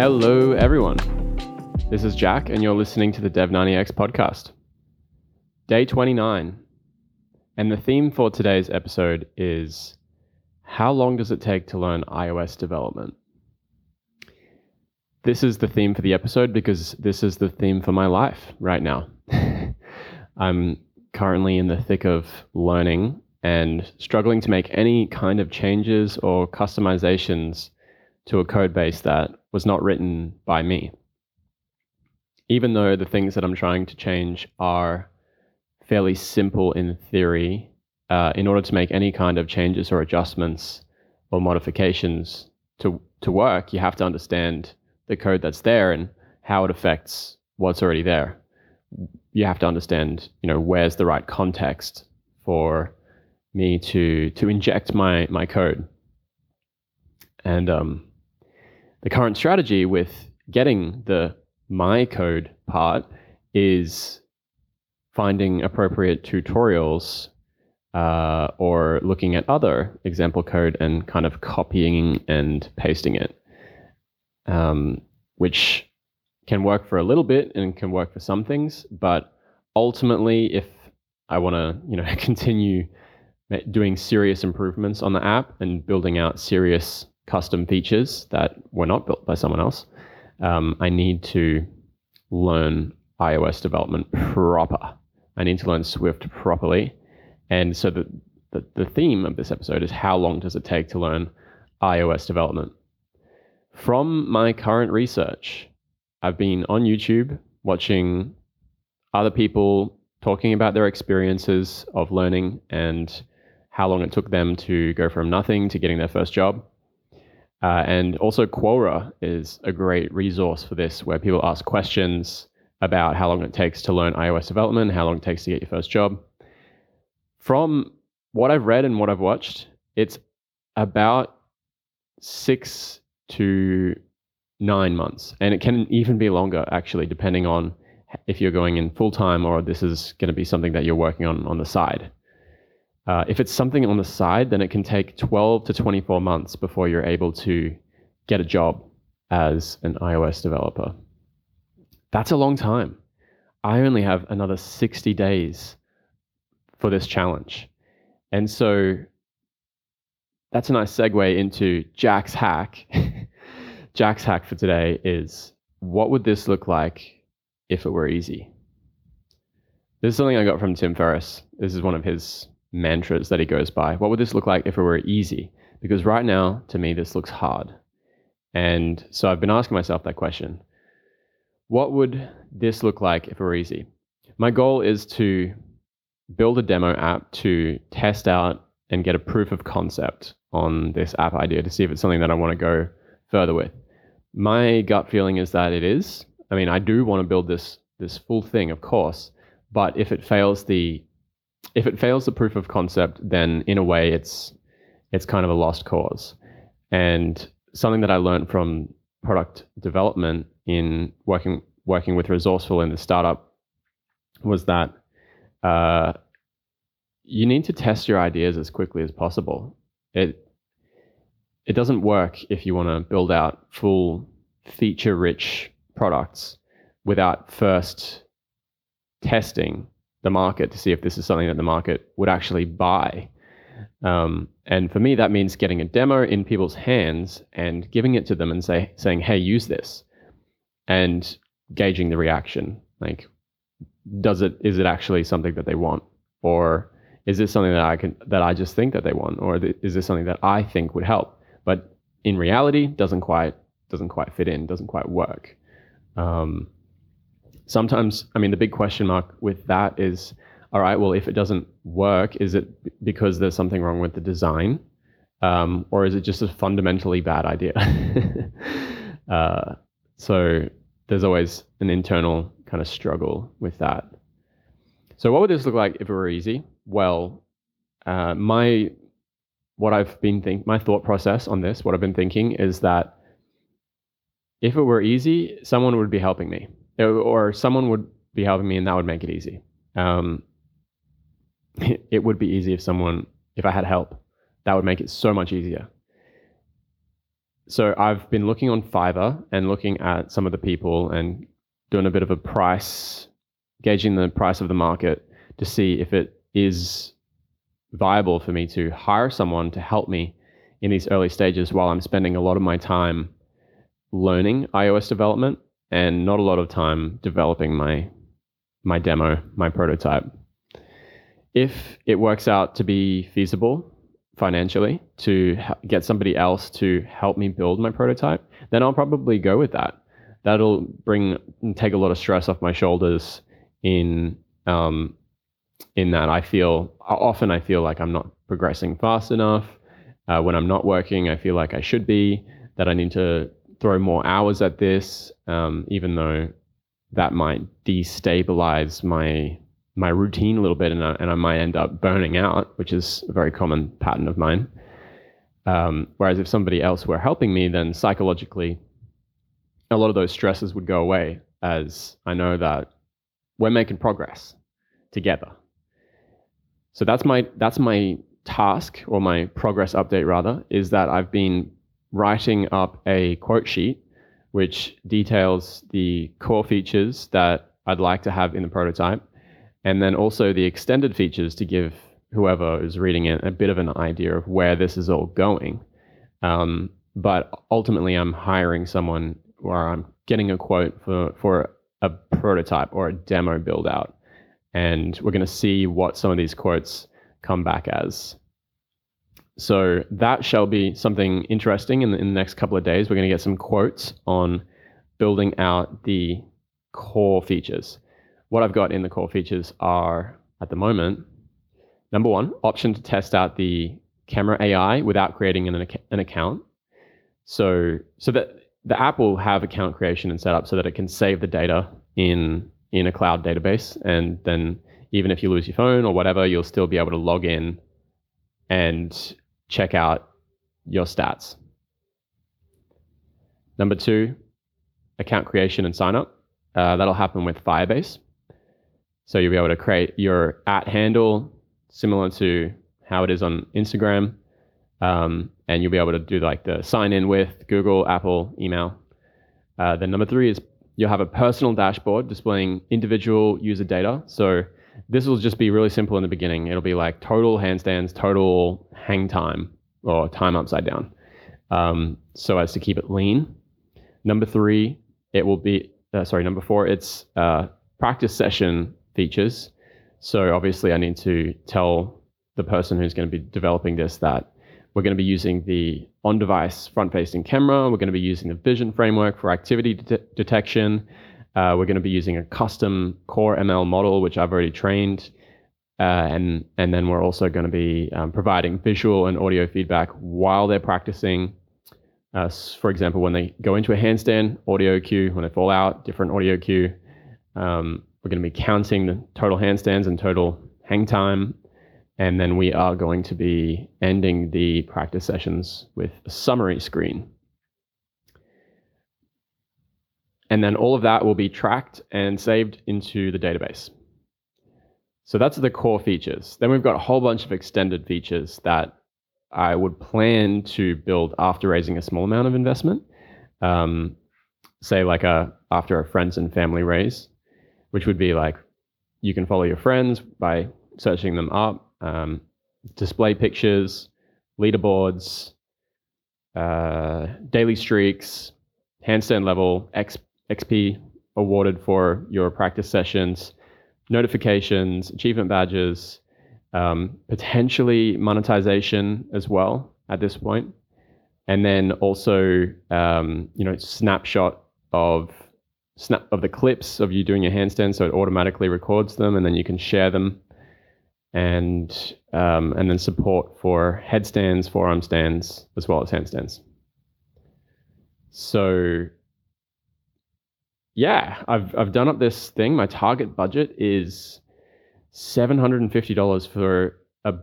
Hello, everyone. This is Jack, and you're listening to the Dev90X podcast. Day 29. And the theme for today's episode is How long does it take to learn iOS development? This is the theme for the episode because this is the theme for my life right now. I'm currently in the thick of learning and struggling to make any kind of changes or customizations to a code base that was not written by me. Even though the things that I'm trying to change are fairly simple in theory, uh, in order to make any kind of changes or adjustments or modifications to, to work, you have to understand the code that's there and how it affects what's already there. You have to understand, you know, where's the right context for me to to inject my my code. And um, the current strategy with getting the my code part is finding appropriate tutorials uh, or looking at other example code and kind of copying and pasting it, um, which can work for a little bit and can work for some things. But ultimately, if I want to, you know, continue doing serious improvements on the app and building out serious custom features that were not built by someone else, um, I need to learn iOS development proper. I need to learn Swift properly. And so the, the, the theme of this episode is how long does it take to learn iOS development? From my current research, I've been on YouTube watching other people talking about their experiences of learning and how long it took them to go from nothing to getting their first job. Uh, and also, Quora is a great resource for this, where people ask questions about how long it takes to learn iOS development, how long it takes to get your first job. From what I've read and what I've watched, it's about six to nine months. And it can even be longer, actually, depending on if you're going in full time or this is going to be something that you're working on on the side. Uh, if it's something on the side, then it can take 12 to 24 months before you're able to get a job as an iOS developer. That's a long time. I only have another 60 days for this challenge. And so that's a nice segue into Jack's hack. Jack's hack for today is what would this look like if it were easy? This is something I got from Tim Ferriss. This is one of his mantras that he goes by. What would this look like if it were easy? Because right now, to me, this looks hard. And so I've been asking myself that question What would this look like if it were easy? My goal is to build a demo app to test out and get a proof of concept on this app idea to see if it's something that I want to go further with. My gut feeling is that it is. I mean, I do want to build this this full thing, of course, but if it fails the if it fails the proof of concept, then in a way it's it's kind of a lost cause. And something that I learned from product development in working working with Resourceful in the startup was that uh, you need to test your ideas as quickly as possible. It it doesn't work if you want to build out full feature rich products without first testing the market to see if this is something that the market would actually buy. Um, and for me, that means getting a demo in people's hands and giving it to them and say, saying, "Hey, use this," and gauging the reaction. Like, does it is it actually something that they want, or is this something that I can that I just think that they want, or is this something that I think would help, but in reality doesn't quite doesn't quite fit in, doesn't quite work. Um, sometimes, I mean, the big question mark with that is, all right, well, if it doesn't work, is it because there's something wrong with the design? Um, or is it just a fundamentally bad idea? uh, so there's always an internal kind of struggle with that. So what would this look like if it were easy? Well, uh, my what I've been think my thought process on this, what I've been thinking is that if it were easy, someone would be helping me or someone would be helping me, and that would make it easy. Um, it would be easy if someone, if I had help, that would make it so much easier. so I've been looking on Fiverr and looking at some of the people and doing a bit of a price, gauging the price of the market to see if it is viable for me to hire someone to help me in these early stages while I'm spending a lot of my time learning iOS development and not a lot of time developing my my demo, my prototype. If it works out to be feasible financially to get somebody else to help me build my prototype, then I'll probably go with that. That'll bring take a lot of stress off my shoulders in um, in that I feel often I feel like I'm not progressing fast enough. Uh, when I'm not working, I feel like I should be. That I need to throw more hours at this, um, even though that might destabilize my my routine a little bit, and I, and I might end up burning out, which is a very common pattern of mine. Um, whereas if somebody else were helping me, then psychologically, a lot of those stresses would go away, as I know that we're making progress together. So that's my that's my task or my progress update rather is that I've been writing up a quote sheet which details the core features that I'd like to have in the prototype and then also the extended features to give whoever is reading it a bit of an idea of where this is all going. Um, but ultimately, I'm hiring someone or I'm getting a quote for, for a prototype or a demo build out and we're going to see what some of these quotes come back as. So that shall be something interesting in the, in the next couple of days. We're going to get some quotes on building out the core features. What I've got in the core features are at the moment number one, option to test out the camera AI without creating an, an account. So, so that the app will have account creation and setup so that it can save the data in in a cloud database. And then even if you lose your phone or whatever, you'll still be able to log in and check out your stats. Number two, account creation and sign up. Uh, that'll happen with Firebase. So you'll be able to create your at handle similar to how it is on Instagram. Um, and you'll be able to do like the sign in with Google, Apple, email. Uh, then number three is you'll have a personal dashboard displaying individual user data. So this will just be really simple in the beginning. It'll be like total handstands, total hang time, or time upside down, um, so as to keep it lean. Number three, it will be uh, sorry. Number four, it's uh, practice session features. So obviously, I need to tell the person who's going to be developing this that we're going to be using the on device front facing camera. We're going to be using the vision framework for activity de- detection. Uh, we're going to be using a custom core ML model, which I've already trained. Uh, and, and then we're also going to be um, providing visual and audio feedback while they're practicing. Uh, for example, when they go into a handstand, audio cue. When they fall out, different audio cue. Um, we're going to be counting the total handstands and total hang time and then we are going to be ending the practice sessions with a summary screen. And then all of that will be tracked and saved into the database. So that's the core features. Then we've got a whole bunch of extended features that I would plan to build after raising a small amount of investment. Um, say like a after a friends and family raise, which would be like you can follow your friends by searching them up um, display pictures, leaderboards, uh, daily streaks, handstand level, X, XP awarded for your practice sessions, notifications, achievement badges, um, potentially monetization as well at this point, and then also um, you know snapshot of snap of the clips of you doing your handstand, so it automatically records them, and then you can share them and um, and then support for headstands, forearm stands, as well as handstands. So yeah, I've I've done up this thing. My target budget is seven hundred and fifty dollars for a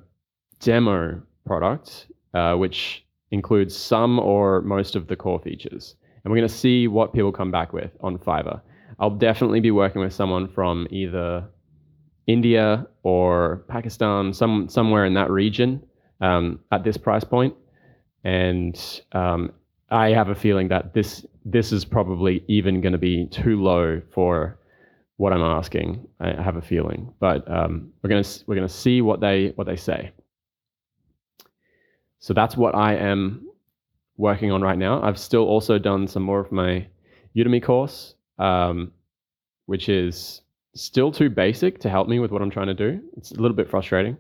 demo product, uh, which includes some or most of the core features. And we're going to see what people come back with on Fiverr. I'll definitely be working with someone from either India or Pakistan, some somewhere in that region um, at this price point. and um, I have a feeling that this this is probably even going to be too low for what I'm asking. I have a feeling, but um, we're gonna we're gonna see what they what they say. So that's what I am working on right now. I've still also done some more of my Udemy course, um, which is still too basic to help me with what I'm trying to do. It's a little bit frustrating.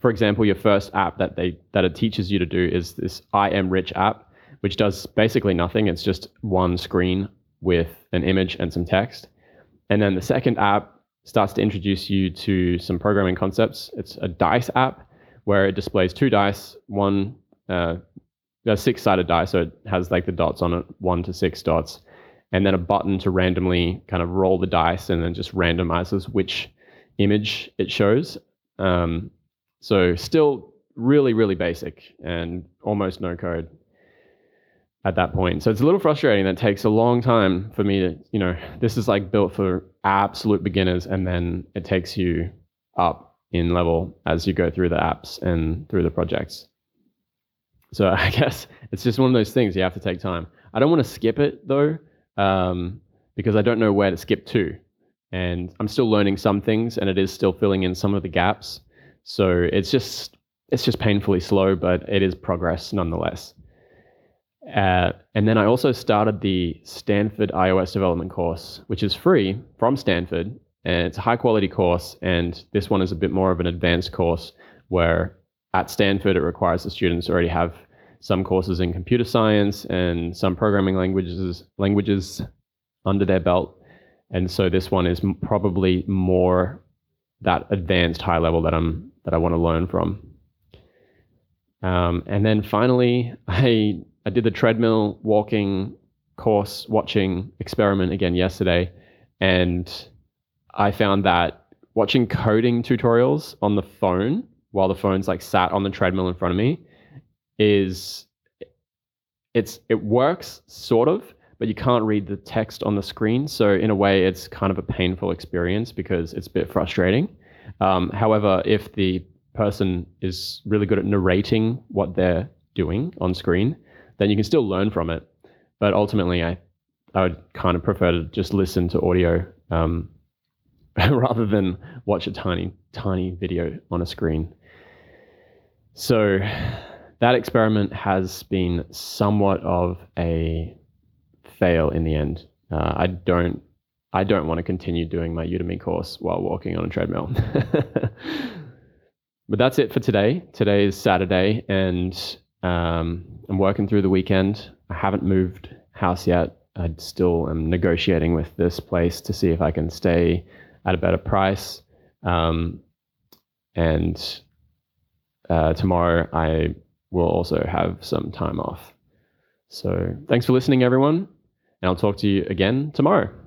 For example, your first app that they that it teaches you to do is this I am rich app, which does basically nothing. It's just one screen with an image and some text. And then the second app starts to introduce you to some programming concepts. It's a dice app where it displays two dice, one uh, a six-sided die, so it has like the dots on it, one to six dots, and then a button to randomly kind of roll the dice, and then just randomizes which image it shows. Um, so still really, really basic and almost no code at that point. So it's a little frustrating. That takes a long time for me to, you know, this is like built for absolute beginners, and then it takes you up in level as you go through the apps and through the projects. So I guess it's just one of those things you have to take time. I don't want to skip it though, um, because I don't know where to skip to, and I'm still learning some things, and it is still filling in some of the gaps. So it's just it's just painfully slow, but it is progress nonetheless. Uh, and then I also started the Stanford iOS development course, which is free from Stanford. And it's a high quality course. And this one is a bit more of an advanced course where at Stanford it requires the students already have some courses in computer science and some programming languages languages under their belt. And so this one is probably more that advanced high level that I'm that I want to learn from. Um, and then finally, I I did the treadmill walking course watching experiment again yesterday, and I found that watching coding tutorials on the phone while the phone's like sat on the treadmill in front of me is it's it works sort of, but you can't read the text on the screen. So in a way, it's kind of a painful experience because it's a bit frustrating. Um, however, if the person is really good at narrating what they're doing on screen, then you can still learn from it. But ultimately, I I would kind of prefer to just listen to audio um, rather than watch a tiny tiny video on a screen. So that experiment has been somewhat of a fail in the end. Uh, I don't I don't want to continue doing my Udemy course while walking on a treadmill. but that's it for today. Today is Saturday, and um, I'm working through the weekend. I haven't moved house yet. I still am negotiating with this place to see if I can stay at a better price. Um, and uh, tomorrow I will also have some time off. So thanks for listening, everyone. And I'll talk to you again tomorrow.